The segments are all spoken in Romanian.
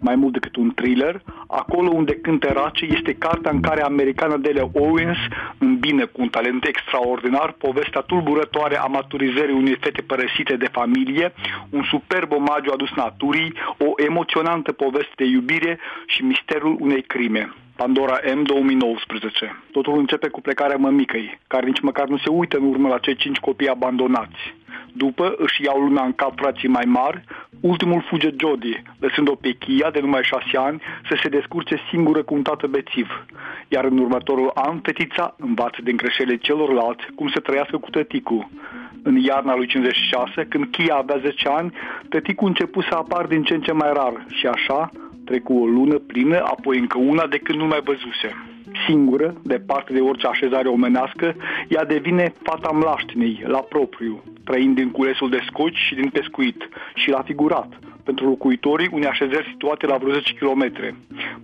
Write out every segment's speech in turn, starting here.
mai mult decât un thriller, acolo unde cântă race este cartea în care americana Delia Owens îmbină cu un talent extraordinar povestea tulburătoare a maturizării unei fete părăsite de familie, un superb omagiu adus naturii, o emoționantă poveste de iubire și misterul unei crime. Pandora M 2019. Totul începe cu plecarea mămicăi, care nici măcar nu se uită în urmă la cei cinci copii abandonați. După își iau lumea în cap frații mai mari, ultimul fuge Jody, lăsând-o pe Chia de numai șase ani să se descurce singură cu un tată bețiv. Iar în următorul an, fetița învață din greșelile celorlalți cum să trăiască cu tăticul. În iarna lui 56, când Chia avea 10 ani, tăticul început să apar din ce în ce mai rar și așa trecu o lună plină, apoi încă una de când nu mai văzuse. Singură, departe de orice așezare omenească, ea devine fata mlaștinei, la propriu, trăind din culesul de scoci și din pescuit, și la figurat, pentru locuitorii unei așezări situate la vreo 10 km.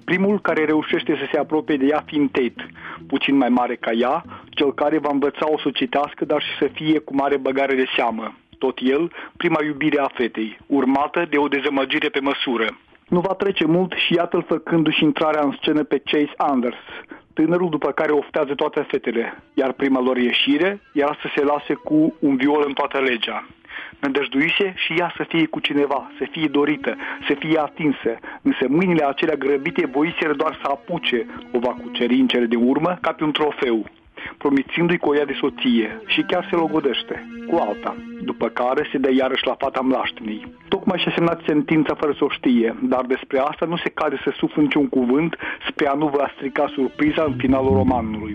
Primul care reușește să se apropie de ea fiind Tate, puțin mai mare ca ea, cel care va învăța o să citească, dar și să fie cu mare băgare de seamă. Tot el, prima iubire a fetei, urmată de o dezamăgire pe măsură. Nu va trece mult și iată-l făcându-și intrarea în scenă pe Chase Anders, tânărul după care oftează toate fetele, iar prima lor ieșire era să se lase cu un viol în toată legea. Nădăjduise și ea să fie cu cineva, să fie dorită, să fie atinsă, însă mâinile acelea grăbite voiseră doar să apuce, o va cuceri în cele de urmă ca pe un trofeu promițându-i cu o ea de soție și chiar se logodește cu alta, după care se dă iarăși la fata mlaștinii. Tocmai și-a semnat sentința fără să o știe, dar despre asta nu se cade să sufle niciun cuvânt spre a nu vă strica surpriza în finalul romanului.